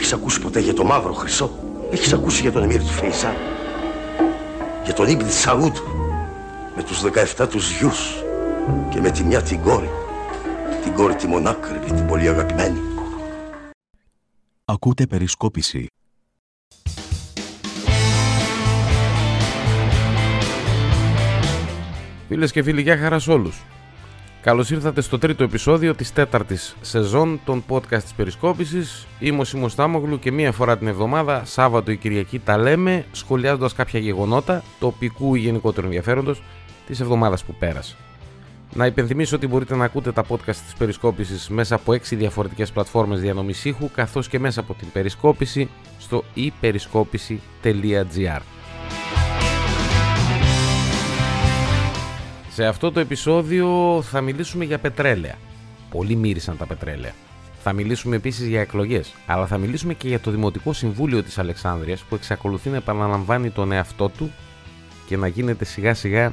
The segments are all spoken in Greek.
Έχεις ακούσει ποτέ για το μαύρο χρυσό; Έχεις ακούσει για τον Εμμύρ του Φεϊσά. Για τον Ήμπνη Σαούντ. Με τους 17 τους γιους; Και με τη μια την κόρη; Την κόρη τη μονάκριβη, την πολύ αγαπημένη; Ακούτε περισκόπηση. Φίλες και φίλοι, γεια χαράς σε όλους. Καλώς ήρθατε στο τρίτο επεισόδιο της τέταρτης σεζόν των podcast της Περισκόπησης. Είμαι ο Σίμω Τάμογλου και μία φορά την εβδομάδα, Σάββατο ή Κυριακή, τα λέμε σχολιάζοντας κάποια γεγονότα τοπικού ή γενικότερου ενδιαφέροντος της εβδομάδας που πέρασε. Να υπενθυμίσω ότι μπορείτε να ακούτε τα podcast της Περισκόπησης μέσα από 6 διαφορετικές πλατφόρμες διανομής ήχου καθώς και μέσα από την Περισκόπηση στο iperiskopisi.gr Σε αυτό το επεισόδιο θα μιλήσουμε για πετρέλαια. Πολλοί μύρισαν τα πετρέλαια. Θα μιλήσουμε επίσης για εκλογές, αλλά θα μιλήσουμε και για το Δημοτικό Συμβούλιο της Αλεξάνδρειας που εξακολουθεί να επαναλαμβάνει τον εαυτό του και να γίνεται σιγά σιγά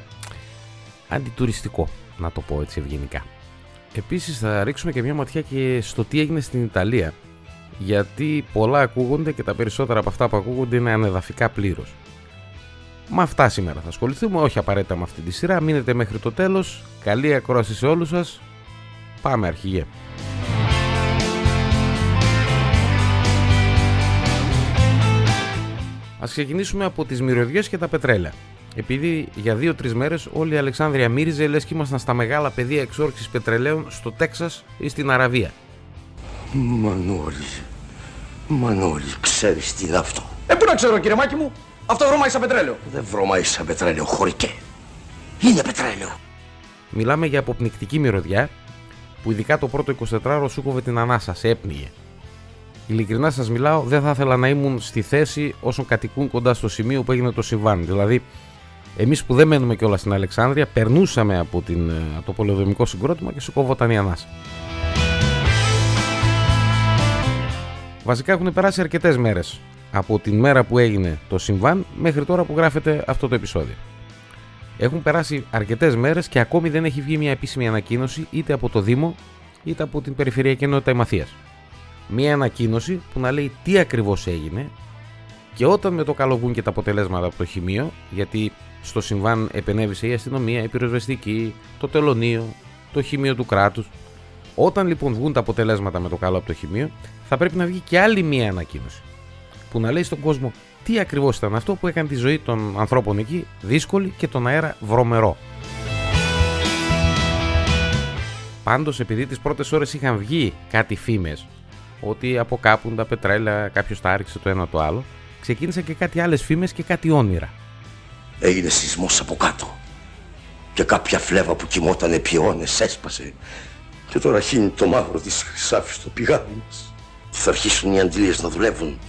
αντιτουριστικό να το πω έτσι ευγενικά. Επίσης θα ρίξουμε και μια ματιά και στο τι έγινε στην Ιταλία, γιατί πολλά ακούγονται και τα περισσότερα από αυτά που ακούγονται είναι ανεδαφικά πλήρως. Με αυτά σήμερα θα ασχοληθούμε, όχι απαραίτητα με αυτή τη σειρά. Μείνετε μέχρι το τέλος. Καλή ακρόαση σε όλους σας. Πάμε αρχηγέ. Ας ξεκινήσουμε από τις μυρωδιές και τα πετρέλαια επειδή για δύο-τρεις μέρες όλη η Αλεξάνδρεια μύριζε λες και ήμασταν στα μεγάλα πεδία εξόρυξης πετρελαίων στο Τέξας ή στην Αραβία. Μανώλη, Μανώλη, ξέρεις τι είναι αυτό. Ε, πού να ξέρω, κύριε Μάκη μου, αυτό βρωμάει σαν πετρέλαιο. Δεν βρωμάει σαν πετρέλαιο, χωρικέ. Είναι πετρέλαιο. Μιλάμε για αποπνικτική μυρωδιά που ειδικά το πρώτο 24ωρο σου κόβε την ανάσα, σε έπνιγε. Ειλικρινά σας μιλάω, δεν θα ήθελα να ήμουν στη θέση όσων κατοικούν κοντά στο σημείο που έγινε το συμβάν. Δηλαδή, Εμείς που δεν μένουμε κιόλας στην Αλεξάνδρεια, περνούσαμε από, την, ε, το πολεοδομικό συγκρότημα και σου κόβονταν η ανάσα. Βασικά έχουν περάσει αρκετές μέρες από την μέρα που έγινε το συμβάν μέχρι τώρα που γράφεται αυτό το επεισόδιο. Έχουν περάσει αρκετές μέρες και ακόμη δεν έχει βγει μια επίσημη ανακοίνωση είτε από το Δήμο είτε από την Περιφερειακή Ενότητα Ημαθία. Μια ανακοίνωση που να λέει τι ακριβώς έγινε και όταν με το καλό βγουν και τα αποτελέσματα από το χημείο, γιατί στο συμβάν επενέβησε η αστυνομία, η πυροσβεστική, το τελωνίο, το χημείο του κράτους. Όταν λοιπόν βγουν τα αποτελέσματα με το καλό από το χημείο, θα πρέπει να βγει και άλλη μία ανακοίνωση. Που να λέει στον κόσμο τι ακριβώς ήταν αυτό που έκανε τη ζωή των ανθρώπων εκεί δύσκολη και τον αέρα βρωμερό. Πάντως, επειδή τις πρώτες ώρες είχαν βγει κάτι φήμες ότι από κάπου τα πετρέλαια κάποιος τα άρχισε το ένα το άλλο, ξεκίνησαν και κάτι άλλες φήμες και κάτι όνειρα. Έγινε σεισμός από κάτω. Και κάποια φλέβα που κοιμόταν επί αιώνες έσπασε. Και τώρα χύνει το μαύρο της χρυσάφης στο πηγάδι μας. Και θα αρχίσουν οι αντιλίες να δουλεύουν.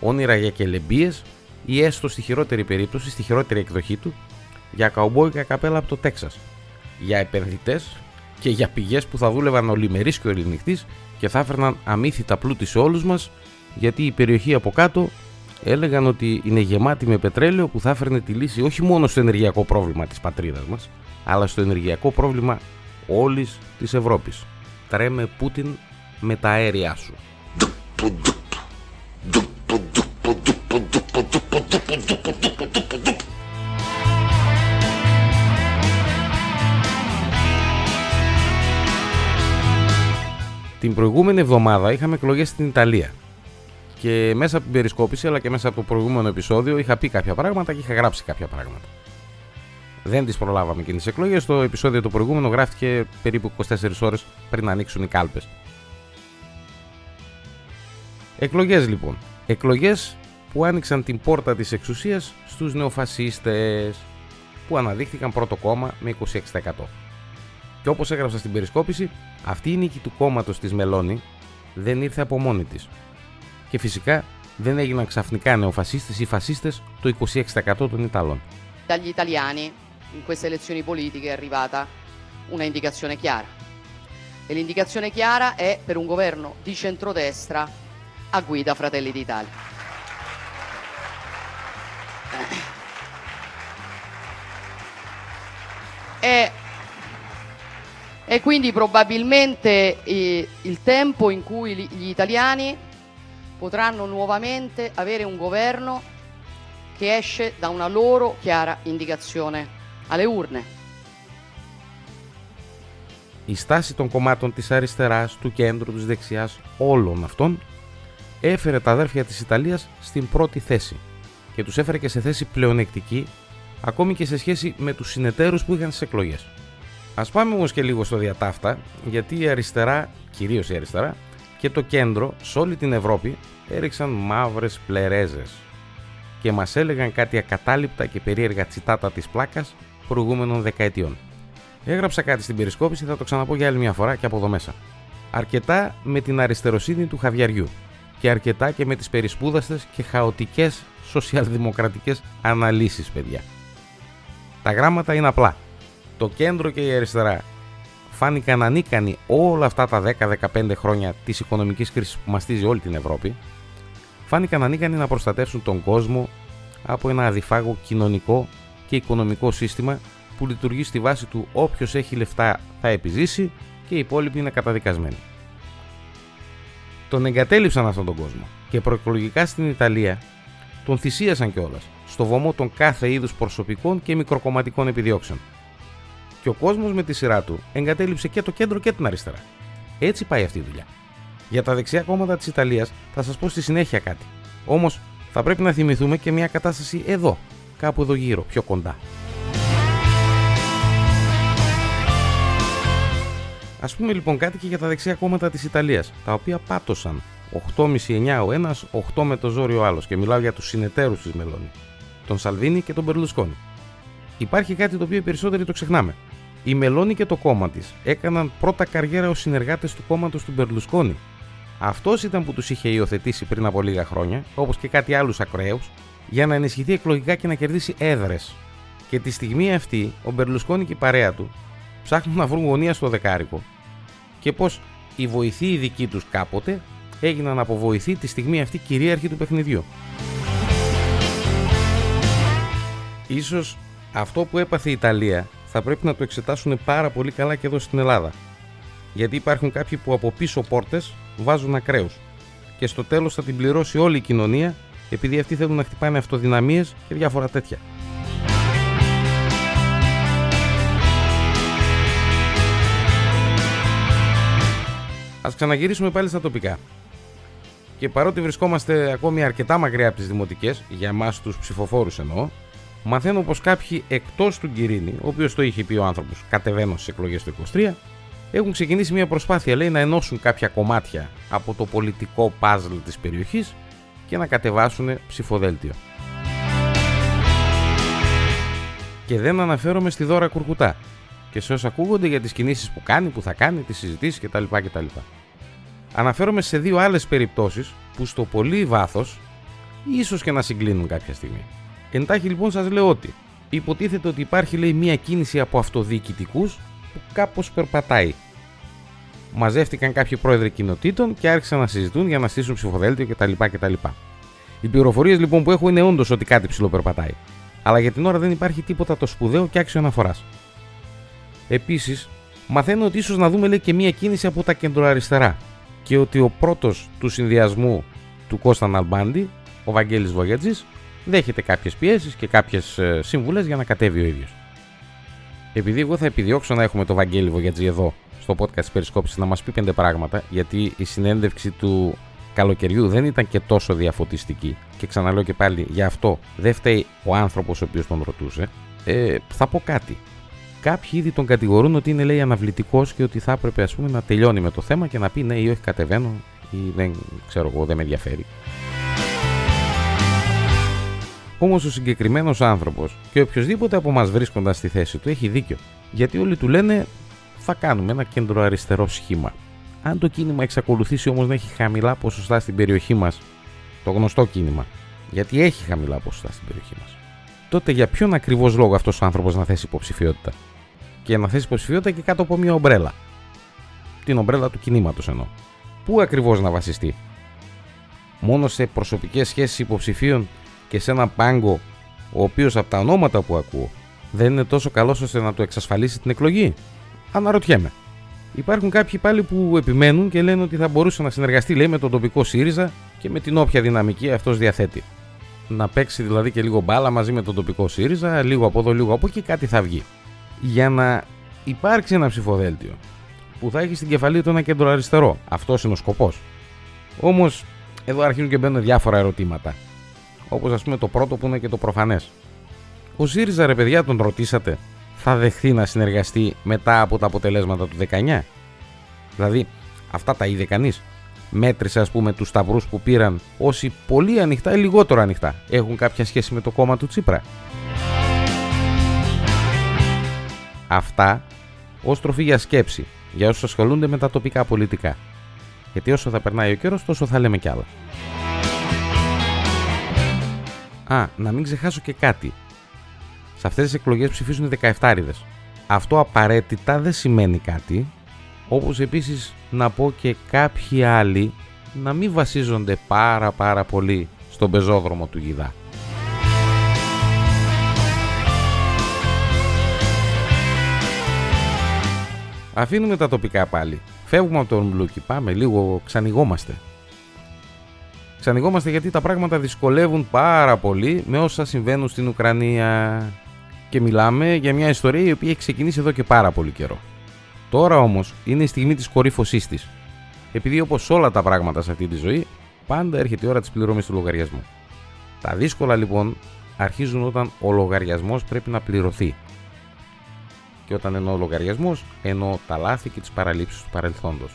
Όνειρα για κελεμπίες ή έστω στη χειρότερη περίπτωση, στη χειρότερη εκδοχή του, για καουμπόικα καπέλα από το Τέξας. Για επενδυτές και για πηγές που θα δούλευαν ολημερής και ολινυχτής και θα έφερναν αμύθιτα πλούτη σε όλους μας γιατί η περιοχή από κάτω έλεγαν ότι είναι γεμάτη με πετρέλαιο που θα έφερνε τη λύση όχι μόνο στο ενεργειακό πρόβλημα της πατρίδας μας αλλά στο ενεργειακό πρόβλημα όλης της Ευρώπης. Τρέμε Πούτιν με τα αέρια σου. Την προηγούμενη εβδομάδα είχαμε εκλογές στην Ιταλία. Και μέσα από την περισκόπηση αλλά και μέσα από το προηγούμενο επεισόδιο είχα πει κάποια πράγματα και είχα γράψει κάποια πράγματα. Δεν τις προλάβαμε και τις εκλογές. Το επεισόδιο το προηγούμενο γράφτηκε περίπου 24 ώρες πριν ανοίξουν οι κάλπες. Εκλογές λοιπόν. Εκλογές που άνοιξαν την πόρτα της εξουσίας στους νεοφασίστες που αναδείχθηκαν πρώτο κόμμα με 26%. Και όπως έγραψα στην περισκόπηση, αυτή η νίκη του κόμματος της Μελώνη δεν ήρθε από μόνη της. Και φυσικά δεν έγιναν ξαφνικά νεοφασίστες ή φασίστες το 26% των Ιταλών. Dagli italiani in queste elezioni politiche è arrivata una indicazione chiara. E l'indicazione chiara è per un governo di centrodestra a guida Fratelli d'Italia. E È quindi probabilmente eh, il tempo in cui gli italiani potranno nuovamente avere un governo che esce da una loro chiara indicazione alle urne. Η στάση των κομμάτων της αριστεράς, του κέντρου, της δεξιάς, όλων αυτών έφερε τα αδέρφια της Ιταλίας στην πρώτη θέση και τους έφερε και σε θέση πλεονεκτική ακόμη και σε σχέση με τους συνεταίρους που είχαν στις εκλογές. Ας πάμε όμως και λίγο στο διατάφτα γιατί η αριστερά, κυρίως η αριστερά και το κέντρο σε όλη την Ευρώπη έριξαν μαύρες πλερέζες και μας έλεγαν κάτι ακατάληπτα και περίεργα τσιτάτα της πλάκας προηγούμενων δεκαετιών. Έγραψα κάτι στην περισκόπηση, θα το ξαναπώ για άλλη μια φορά και από εδώ μέσα. Αρκετά με την αριστεροσύνη του Χαβιαριού και αρκετά και με τις περισπούδαστες και χαοτικές σοσιαλδημοκρατικές αναλύσεις, παιδιά. Τα γράμματα είναι απλά. Το κέντρο και η αριστερά φάνηκαν ανίκανοι όλα αυτά τα 10-15 χρόνια της οικονομικής κρίσης που μαστίζει όλη την Ευρώπη, φάνηκαν ανίκανοι να προστατεύσουν τον κόσμο από ένα αδιφάγο κοινωνικό και οικονομικό σύστημα που λειτουργεί στη βάση του όποιος έχει λεφτά θα επιζήσει και οι υπόλοιποι είναι καταδικασμένοι. Τον εγκατέλειψαν αυτόν τον κόσμο και προεκλογικά στην Ιταλία τον θυσίασαν κιόλας στο βωμό των κάθε είδους προσωπικών και μικροκομματικών επιδιώξεων. Και ο κόσμος με τη σειρά του εγκατέλειψε και το κέντρο και την αριστερά. Έτσι πάει αυτή η δουλειά. Για τα δεξιά κόμματα της Ιταλίας θα σας πω στη συνέχεια κάτι. Όμως θα πρέπει να θυμηθούμε και μια κατάσταση εδώ, κάπου εδώ γύρω, πιο κοντά. Α πούμε λοιπόν κάτι και για τα δεξιά κόμματα της Ιταλίας, τα οποία πάτωσαν 8,5-9 ο ένας, 8 με το ζόρι ο άλλος. Και μιλάω για τους συνεταίρους της Μελώνη, τον Σαλβίνη και τον Μπερλουσκόνη. Υπάρχει κάτι το οποίο οι περισσότεροι το ξεχνάμε. Η Μελώνη και το κόμμα της έκαναν πρώτα καριέρα ως συνεργάτες του κόμματος του Μπερλουσκόνη. Αυτός ήταν που τους είχε υιοθετήσει πριν από λίγα χρόνια, όπως και κάτι άλλους ακραίους, για να ενισχυθεί εκλογικά και να κερδίσει έδρες. Και τη στιγμή αυτή, ο Μπερλουσκόνη και η παρέα του ψάχνουν να βρουν γωνία στο δεκάρικο και πω οι βοηθοί δικοί τους κάποτε έγιναν από βοηθοί τη στιγμή αυτή κυρίαρχη του παιχνιδιού. Ίσως αυτό που έπαθε η Ιταλία θα πρέπει να το εξετάσουν πάρα πολύ καλά και εδώ στην Ελλάδα. Γιατί υπάρχουν κάποιοι που από πίσω πόρτες βάζουν ακραίους και στο τέλος θα την πληρώσει όλη η κοινωνία επειδή αυτοί θέλουν να χτυπάνε αυτοδυναμίες και διάφορα τέτοια. Ας ξαναγυρίσουμε πάλι στα τοπικά. Και παρότι βρισκόμαστε ακόμη αρκετά μακριά από τις δημοτικές, για εμάς τους ψηφοφόρους εννοώ, μαθαίνω πως κάποιοι εκτός του Γκυρίνη, ο οποίος το είχε πει ο άνθρωπος, κατεβαίνω στις εκλογές του 23, έχουν ξεκινήσει μια προσπάθεια, λέει, να ενώσουν κάποια κομμάτια από το πολιτικό παζλ της περιοχής και να κατεβάσουν ψηφοδέλτιο. Και δεν αναφέρομαι στη δώρα κουρκουτά και σε όσα ακούγονται για τις κινήσεις που κάνει, που θα κάνει, τις συζητήσεις κτλ. κτλ. Αναφέρομαι σε δύο άλλες περιπτώσεις που στο πολύ βάθος ίσως και να συγκλίνουν κάποια στιγμή. Εντάχει λοιπόν σας λέω ότι υποτίθεται ότι υπάρχει λέει μια κίνηση από αυτοδιοικητικούς που κάπως περπατάει. Μαζεύτηκαν κάποιοι πρόεδροι κοινοτήτων και άρχισαν να συζητούν για να στήσουν ψηφοδέλτιο κτλ. κτλ. Οι πληροφορίες λοιπόν που έχω είναι όντως ότι κάτι ψηλό περπατάει. Αλλά για την ώρα δεν υπάρχει τίποτα το σπουδαίο και άξιο αναφοράς. Επίσης, μαθαίνω ότι ίσως να δούμε λέει, και μία κίνηση από τα κεντροαριστερά και ότι ο πρώτος του συνδυασμού του Κώσταν Αλμπάντη, ο Βαγγέλης Βογέτζης, δέχεται κάποιες πιέσεις και κάποιες σύμβουλες για να κατέβει ο ίδιος. Επειδή εγώ θα επιδιώξω να έχουμε το Βαγγέλη Βογέτζη εδώ στο podcast της Περισκόπησης να μας πει πέντε πράγματα, γιατί η συνέντευξη του καλοκαιριού δεν ήταν και τόσο διαφωτιστική, και ξαναλέω και πάλι, γι' αυτό δεν φταίει ο άνθρωπος ο οποίος τον ρωτούσε, ε, θα πω κάτι κάποιοι ήδη τον κατηγορούν ότι είναι λέει αναβλητικός και ότι θα έπρεπε ας πούμε, να τελειώνει με το θέμα και να πει ναι ή όχι κατεβαίνω ή δεν ξέρω εγώ, δεν με ενδιαφέρει. Όμως ο συγκεκριμένος άνθρωπος και οποιοδήποτε από εμά βρίσκοντα στη θέση του έχει δίκιο. Γιατί όλοι του λένε θα κάνουμε ένα κέντρο αριστερό σχήμα. Αν το κίνημα εξακολουθήσει όμως να έχει χαμηλά ποσοστά στην περιοχή μας, το γνωστό κίνημα, γιατί έχει χαμηλά ποσοστά στην περιοχή μας, τότε για ποιον ακριβώς λόγο αυτός ο άνθρωπος να θέσει υποψηφιότητα; Και να θέσει υποψηφιότητα και κάτω από μια ομπρέλα. Την ομπρέλα του κινήματος εννοώ. Πού ακριβώς να βασιστεί, Μόνο σε προσωπικές σχέσεις υποψηφίων και σε ένα πάγκο ο οποίος από τα ονόματα που ακούω δεν είναι τόσο καλός ώστε να του εξασφαλίσει την εκλογή; Αναρωτιέμαι. Υπάρχουν κάποιοι πάλι που επιμένουν και λένε ότι θα μπορούσε να συνεργαστεί λέει, με τον τοπικό ΣΥΡΙΖΑ και με την όποια δυναμική αυτός διαθέτει. Να παίξει δηλαδή και λίγο μπάλα μαζί με τον τοπικό ΣΥΡΙΖΑ, λίγο από εδώ, λίγο από εκεί, κάτι θα βγει. Για να υπάρξει ένα ψηφοδέλτιο που θα έχει στην κεφαλή του ένα κέντρο αριστερό. Αυτός είναι ο σκοπός. Όμως, εδώ αρχίζουν και μπαίνουν διάφορα ερωτήματα. Όπως ας πούμε το πρώτο που είναι και το προφανές. Ο ΣΥΡΙΖΑ, ρε παιδιά, τον ρωτήσατε, θα δεχθεί να συνεργαστεί μετά από τα αποτελέσματα του 19. Δηλαδή, αυτά τα είδε κανείς. Μέτρησε, ας πούμε, τους σταυρούς που πήραν όσοι πολύ ανοιχτά ή λιγότερο ανοιχτά έχουν κάποια σχέση με το κόμμα του Τσίπρα. Αυτά ως τροφή για σκέψη για όσους ασχολούνται με τα τοπικά πολιτικά. Γιατί όσο θα περνάει ο καιρός, τόσο θα λέμε κι άλλα. Α, να μην ξεχάσω και κάτι. Σε αυτές τις εκλογές ψηφίζουν 17 Αυτό απαραίτητα δεν σημαίνει κάτι, όπως επίσης να πω και κάποιοι άλλοι να μην βασίζονται πάρα πάρα πολύ στον πεζόδρομο του Γιδά. Αφήνουμε τα τοπικά πάλι. Φεύγουμε από τον Μπλούκι, πάμε λίγο, ξανηγόμαστε. Ξανηγόμαστε γιατί τα πράγματα δυσκολεύουν πάρα πολύ με όσα συμβαίνουν στην Ουκρανία. Και μιλάμε για μια ιστορία η οποία έχει ξεκινήσει εδώ και πάρα πολύ καιρό. Τώρα όμως είναι η στιγμή της κορύφωσής της. Επειδή όπως όλα τα πράγματα σε αυτή τη ζωή, πάντα έρχεται η ώρα της πληρωμής του λογαριασμού. Τα δύσκολα λοιπόν αρχίζουν όταν ο λογαριασμός πρέπει να πληρωθεί. Και όταν εννοώ λογαριασμός, εννοώ τα λάθη και τις παραλήψεις του παρελθόντος.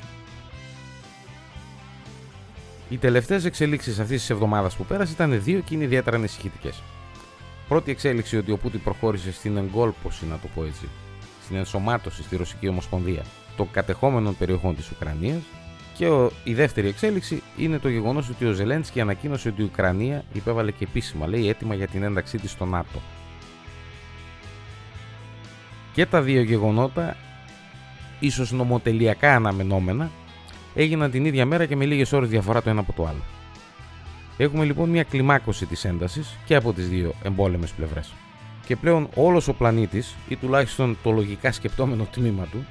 Οι τελευταίες εξελίξεις αυτής της εβδομάδας που πέρασε ήταν δύο και είναι ιδιαίτερα ανησυχητικές. Πρώτη εξέλιξη ότι ο Πούτιν προχώρησε στην εγκόλπωση, να το πω έτσι, στην ενσωμάτωση στη Ρωσική Ομοσπονδία των κατεχόμενων περιοχών της Ουκρανίας. Και ο, η δεύτερη εξέλιξη είναι το γεγονός ότι ο Ζελένσκι ανακοίνωσε ότι η Ουκρανία υπέβαλε και επίσημα, λέει, έτοιμα για την ένταξή της στο ΝΑΤΟ. Και τα δύο γεγονότα, ίσως νομοτελειακά αναμενόμενα, έγιναν την ίδια μέρα και με λίγες ώρες διαφορά το ένα από το άλλο. Έχουμε λοιπόν μια κλιμάκωση της έντασης και από τις δύο εμπόλεμες πλευρές. Και πλέον όλος ο πλανήτης, ή τουλάχιστον το λογικά σκεπτόμενο τμήμα του,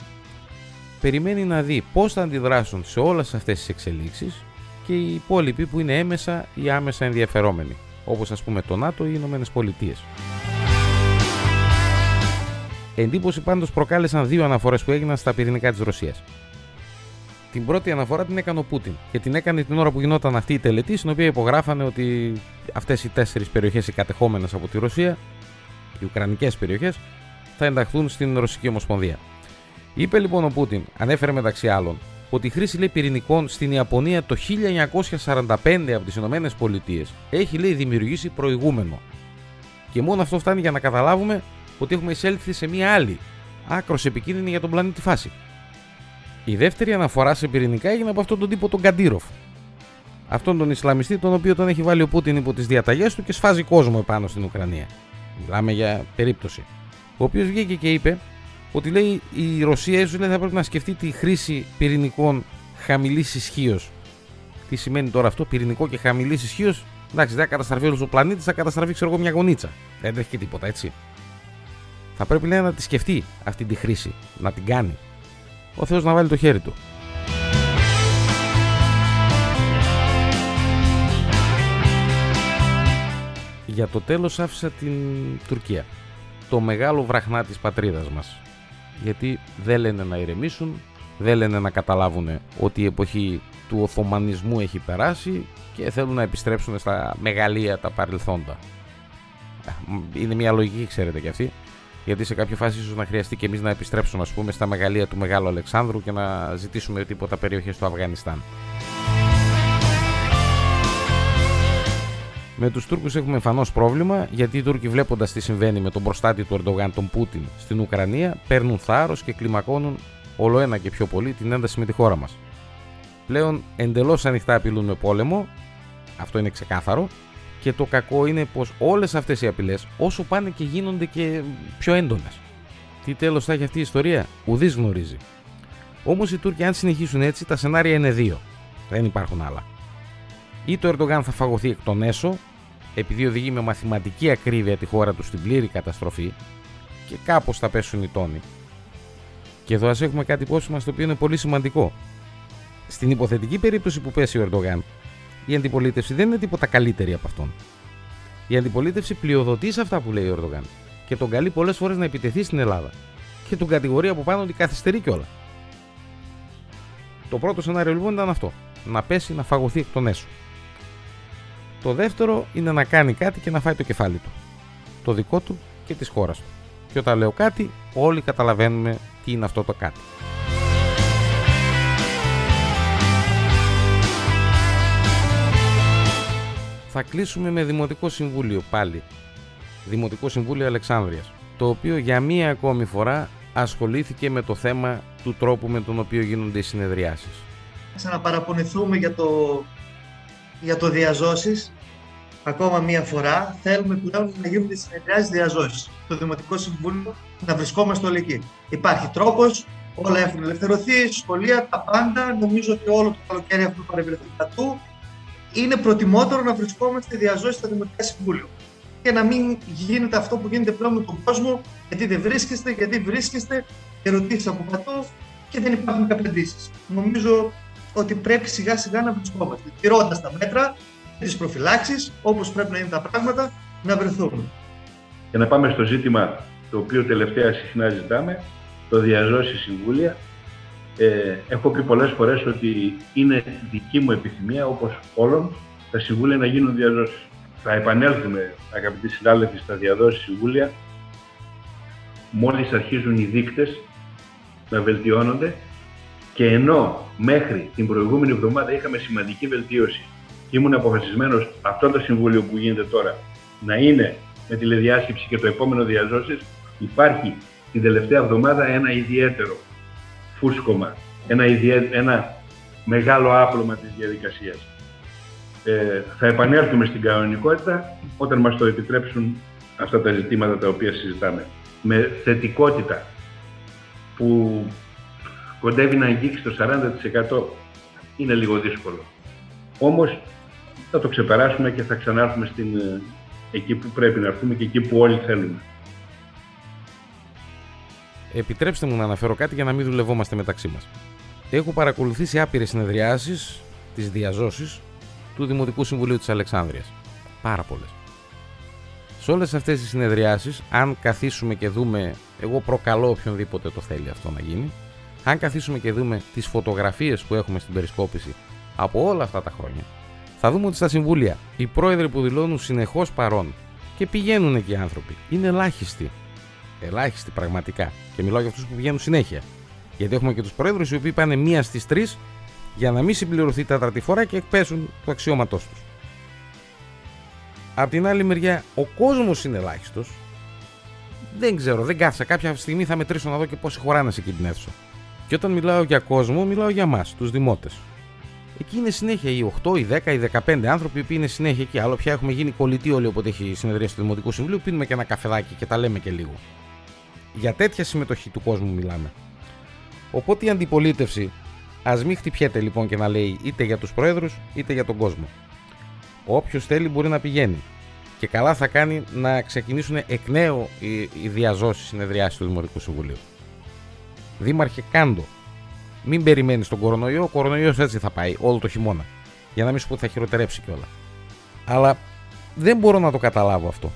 περιμένει να δει πώς θα αντιδράσουν σε όλες αυτές τις εξελίξεις και οι υπόλοιποι που είναι έμεσα ή άμεσα ενδιαφερόμενοι, όπως ας πούμε το ΝΑΤΟ ή οι Ηνωμένες Πολιτείες. Εντύπωση πάντως προκάλεσαν δύο αναφορές που έγιναν στα πυρηνικά της Ρωσίας. Την πρώτη αναφορά την έκανε ο Πούτιν και την έκανε την ώρα που γινόταν αυτή η τελετή, στην οποία υπογράφανε ότι αυτές οι τέσσερις περιοχές, οι κατεχόμενες από τη Ρωσία, οι Ουκρανικές περιοχές, θα ενταχθούν στην Ρωσική Ομοσπονδία. Είπε λοιπόν ο Πούτιν, ανέφερε μεταξύ άλλων, ότι η χρήση λέει, πυρηνικών στην Ιαπωνία το 1945 από τις Ηνωμένες Πολιτείες έχει λέει δημιουργήσει προηγούμενο. Και μόνο αυτό φτάνει για να καταλάβουμε ότι έχουμε εισέλθει σε μια άλλη, άκρος επικίνδυνη για τον πλανήτη φάση. Η δεύτερη αναφορά σε πυρηνικά έγινε από αυτόν τον τύπο τον Καντήροφ. Αυτόν τον Ισλαμιστή, τον οποίο τον έχει βάλει ο Πούτιν υπό τις διαταγές του και σφάζει κόσμο επάνω στην Ουκρανία. Μιλάμε για περίπτωση. Ο οποίος βγήκε και είπε ότι λέει η Ρωσία ίσως θα πρέπει να σκεφτεί τη χρήση πυρηνικών χαμηλής ισχύως. Τι σημαίνει τώρα αυτό, πυρηνικό και χαμηλής ισχύως; Εντάξει, δεν θα καταστραφεί όλος ο πλανήτης, θα καταστραφεί ξέρω εγώ μια γονίτσα. Δεν τρέχει και τίποτα, έτσι. Θα πρέπει λέει, να τη σκεφτεί αυτή τη χρήση, να την κάνει ο Θεός να βάλει το χέρι του. Για το τέλος άφησα την Τουρκία. Το μεγάλο βραχνά της πατρίδας μας. Γιατί δεν λένε να ηρεμήσουν, δεν λένε να καταλάβουν ότι η εποχή του Οθωμανισμού έχει περάσει και θέλουν να επιστρέψουν στα μεγαλεία τα παρελθόντα. Είναι μια λογική, ξέρετε κι αυτή γιατί σε κάποια φάση ίσως να χρειαστεί και εμείς να επιστρέψουμε ας πούμε, στα μεγαλεία του Μεγάλου Αλεξάνδρου και να ζητήσουμε τίποτα περιοχές του Αφγανιστάν. Με τους Τούρκους έχουμε εμφανώς πρόβλημα γιατί οι Τούρκοι βλέποντας τι συμβαίνει με τον προστάτη του Ερντογάν, τον Πούτιν, στην Ουκρανία, παίρνουν θάρρος και κλιμακώνουν όλο ένα και πιο πολύ την ένταση με τη χώρα μας. Πλέον εντελώς ανοιχτά απειλούν με πόλεμο, αυτό είναι ξεκάθαρο, και το κακό είναι πως όλες αυτές οι απειλές, όσο πάνε και γίνονται και πιο έντονες. Τι τέλος θα έχει αυτή η ιστορία, ουδής γνωρίζει. Όμως οι Τούρκοι, αν συνεχίσουν έτσι, τα σενάρια είναι δύο. Δεν υπάρχουν άλλα. Ή το Ερντογάν θα φαγωθεί εκ των έσω, επειδή οδηγεί με μαθηματική ακρίβεια τη χώρα τους στην πλήρη καταστροφή, και κάπως θα πέσουν οι τόνοι. Και εδώ ας έχουμε κάτι υπόψη μα το οποίο είναι πολύ σημαντικό. Στην υποθετική περίπτωση που πέσει ο Ερντογάν, η αντιπολίτευση δεν είναι τίποτα καλύτερη από αυτόν. Η αντιπολίτευση πλειοδοτεί σε αυτά που λέει ο Ερντογάν και τον καλεί πολλές φορές να επιτεθεί στην Ελλάδα. Και τον κατηγορεί από πάνω ότι καθυστερεί κιόλας. Το πρώτο σενάριο λοιπόν ήταν αυτό. Να πέσει, να φαγωθεί εκ των έσω. Το δεύτερο είναι να κάνει κάτι και να φάει το κεφάλι του. Το δικό του και της χώρας του. Και όταν λέω κάτι, όλοι καταλαβαίνουμε τι είναι αυτό το κάτι. Θα κλείσουμε με Δημοτικό Συμβούλιο πάλι. Δημοτικό Συμβούλιο Αλεξάνδρειας, το οποίο για μία ακόμη φορά ασχολήθηκε με το θέμα του τρόπου με τον οποίο γίνονται οι συνεδριάσεις. Ξαναπαραπονηθούμε για το, για το διαζώσεις. Ακόμα μία φορά θέλουμε πλέον να γίνονται συνεδριάσεις διαζώσεις. Το Δημοτικό Συμβούλιο να βρισκόμαστε όλοι εκεί. Υπάρχει τρόπος, όλα έχουν ελευθερωθεί, σχολεία, τα πάντα. Νομίζω ότι όλο το καλοκαίρι έχουν παρευρεθεί του. Είναι προτιμότερο να βρισκόμαστε διαζώσεις στα Δημοτικά Συμβούλια και να μην γίνεται αυτό που γίνεται πλέον με τον κόσμο, γιατί δεν βρίσκεστε, γιατί βρίσκεστε, ερωτήσεις από πατώ και δεν υπάρχουν απαντήσεις. Νομίζω ότι πρέπει σιγά σιγά να βρισκόμαστε, τηρώντας τα μέτρα, τις προφυλάξεις, όπως πρέπει να είναι τα πράγματα, να βρεθούμε. Για να πάμε στο ζήτημα το οποίο τελευταία συχνά ζητάμε, το διαζώσει συμβούλια. Ε, έχω πει πολλές φορές ότι είναι δική μου επιθυμία, όπως όλων, τα συμβούλια να γίνουν διαζώσεις. Θα επανέλθουμε, αγαπητοί συνάδελφοι, στα διαδόσεις συμβούλια, μόλις αρχίζουν οι δείκτες να βελτιώνονται και ενώ μέχρι την προηγούμενη εβδομάδα είχαμε σημαντική βελτίωση και ήμουν αποφασισμένος αυτό το συμβούλιο που γίνεται τώρα να είναι με τηλεδιάσκεψη και το επόμενο διαζώσεις, υπάρχει την τελευταία εβδομάδα ένα ιδιαίτερο φούσκωμα, ένα, ένα μεγάλο άπλωμα της διαδικασίας. Ε, θα επανέλθουμε στην κανονικότητα όταν μας το επιτρέψουν αυτά τα ζητήματα τα οποία συζητάμε. Με θετικότητα που κοντεύει να αγγίξει το 40% είναι λίγο δύσκολο. Όμως θα το ξεπεράσουμε και θα ξανάρθουμε στην, ε, εκεί που πρέπει να έρθουμε και εκεί που όλοι θέλουμε. Επιτρέψτε μου να αναφέρω κάτι για να μην δουλευόμαστε μεταξύ μας. Έχω παρακολουθήσει άπειρες συνεδριάσεις, τις διαζώσεις, του Δημοτικού Συμβουλίου της Αλεξάνδρειας. Πάρα πολλές. Σε όλες αυτές τις συνεδριάσεις, αν καθίσουμε και δούμε, εγώ προκαλώ οποιονδήποτε το θέλει αυτό να γίνει, αν καθίσουμε και δούμε τις φωτογραφίες που έχουμε στην περισκόπηση από όλα αυτά τα χρόνια, θα δούμε ότι στα συμβούλια οι πρόεδροι που δηλώνουν συνεχώς παρόν και πηγαίνουν εκεί οι άνθρωποι είναι ελάχιστοι. Ελάχιστοι πραγματικά. Και μιλάω για αυτούς που πηγαίνουν συνέχεια. Γιατί έχουμε και τους πρόεδρους οι οποίοι πάνε μία στις τρεις για να μην συμπληρωθεί τα φορά και εκπέσουν το αξιώματός τους. Απ' την άλλη μεριά, ο κόσμος είναι ελάχιστος. Δεν ξέρω, δεν κάθισα. Κάποια στιγμή θα μετρήσω να δω και πόσοι χωράνε σε εκείνη την αίθουσα. Και όταν μιλάω για κόσμο, μιλάω για εμάς, τους δημότες. Εκεί είναι συνέχεια οι 8, οι 10, οι 15 άνθρωποι που είναι συνέχεια εκεί. Άλλο πια έχουμε γίνει κολλητοί όλοι όποτε έχει συνεδρία του Δημοτικού Συμβουλίου. Πίνουμε και ένα καφεδάκι και τα λέμε και λίγο. Για τέτοια συμμετοχή του κόσμου μιλάμε. Οπότε η αντιπολίτευση ας μην χτυπιέται λοιπόν και να λέει είτε για τους πρόεδρους είτε για τον κόσμο. Όποιος θέλει μπορεί να πηγαίνει. Και καλά θα κάνει να ξεκινήσουν εκ νέου οι, οι διαζώσεις συνεδριάσεις του Δημοτικού Συμβουλίου. Δήμαρχε, κάντο. Μην περιμένεις τον κορονοϊό. Ο κορονοϊός έτσι θα πάει όλο το χειμώνα. Για να μην σου πω ότι θα χειροτερέψει κιόλα. Αλλά δεν μπορώ να το καταλάβω αυτό.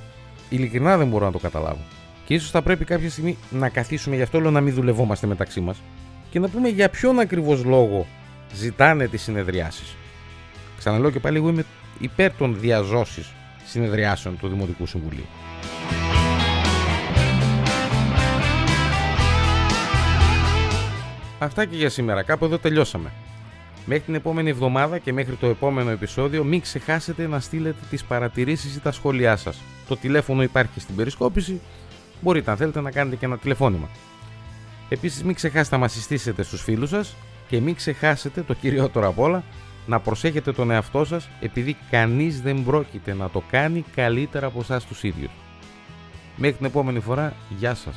Ειλικρινά δεν μπορώ να το καταλάβω. Και ίσως θα πρέπει κάποια στιγμή να καθίσουμε, γι' αυτό λέω να μην δουλευόμαστε μεταξύ μας και να πούμε για ποιον ακριβώς λόγο ζητάνε τις συνεδριάσεις. Ξαναλέω και πάλι, εγώ είμαι υπέρ των διαζώσεις συνεδριάσεων του Δημοτικού Συμβουλίου. Αυτά και για σήμερα. Κάπου εδώ τελειώσαμε. Μέχρι την επόμενη εβδομάδα και μέχρι το επόμενο επεισόδιο μην ξεχάσετε να στείλετε τις παρατηρήσεις ή τα σχόλιά σας. Το τηλέφωνο υπάρχει στην περισκόπηση. Μπορείτε αν θέλετε να κάνετε και ένα τηλεφώνημα. Επίσης μην ξεχάσετε να μας συστήσετε στους φίλους σας και μην ξεχάσετε το κυριότερο απ' όλα να προσέχετε τον εαυτό σας επειδή κανείς δεν πρόκειται να το κάνει καλύτερα από εσάς τους ίδιους. Μέχρι την επόμενη φορά, γεια σας.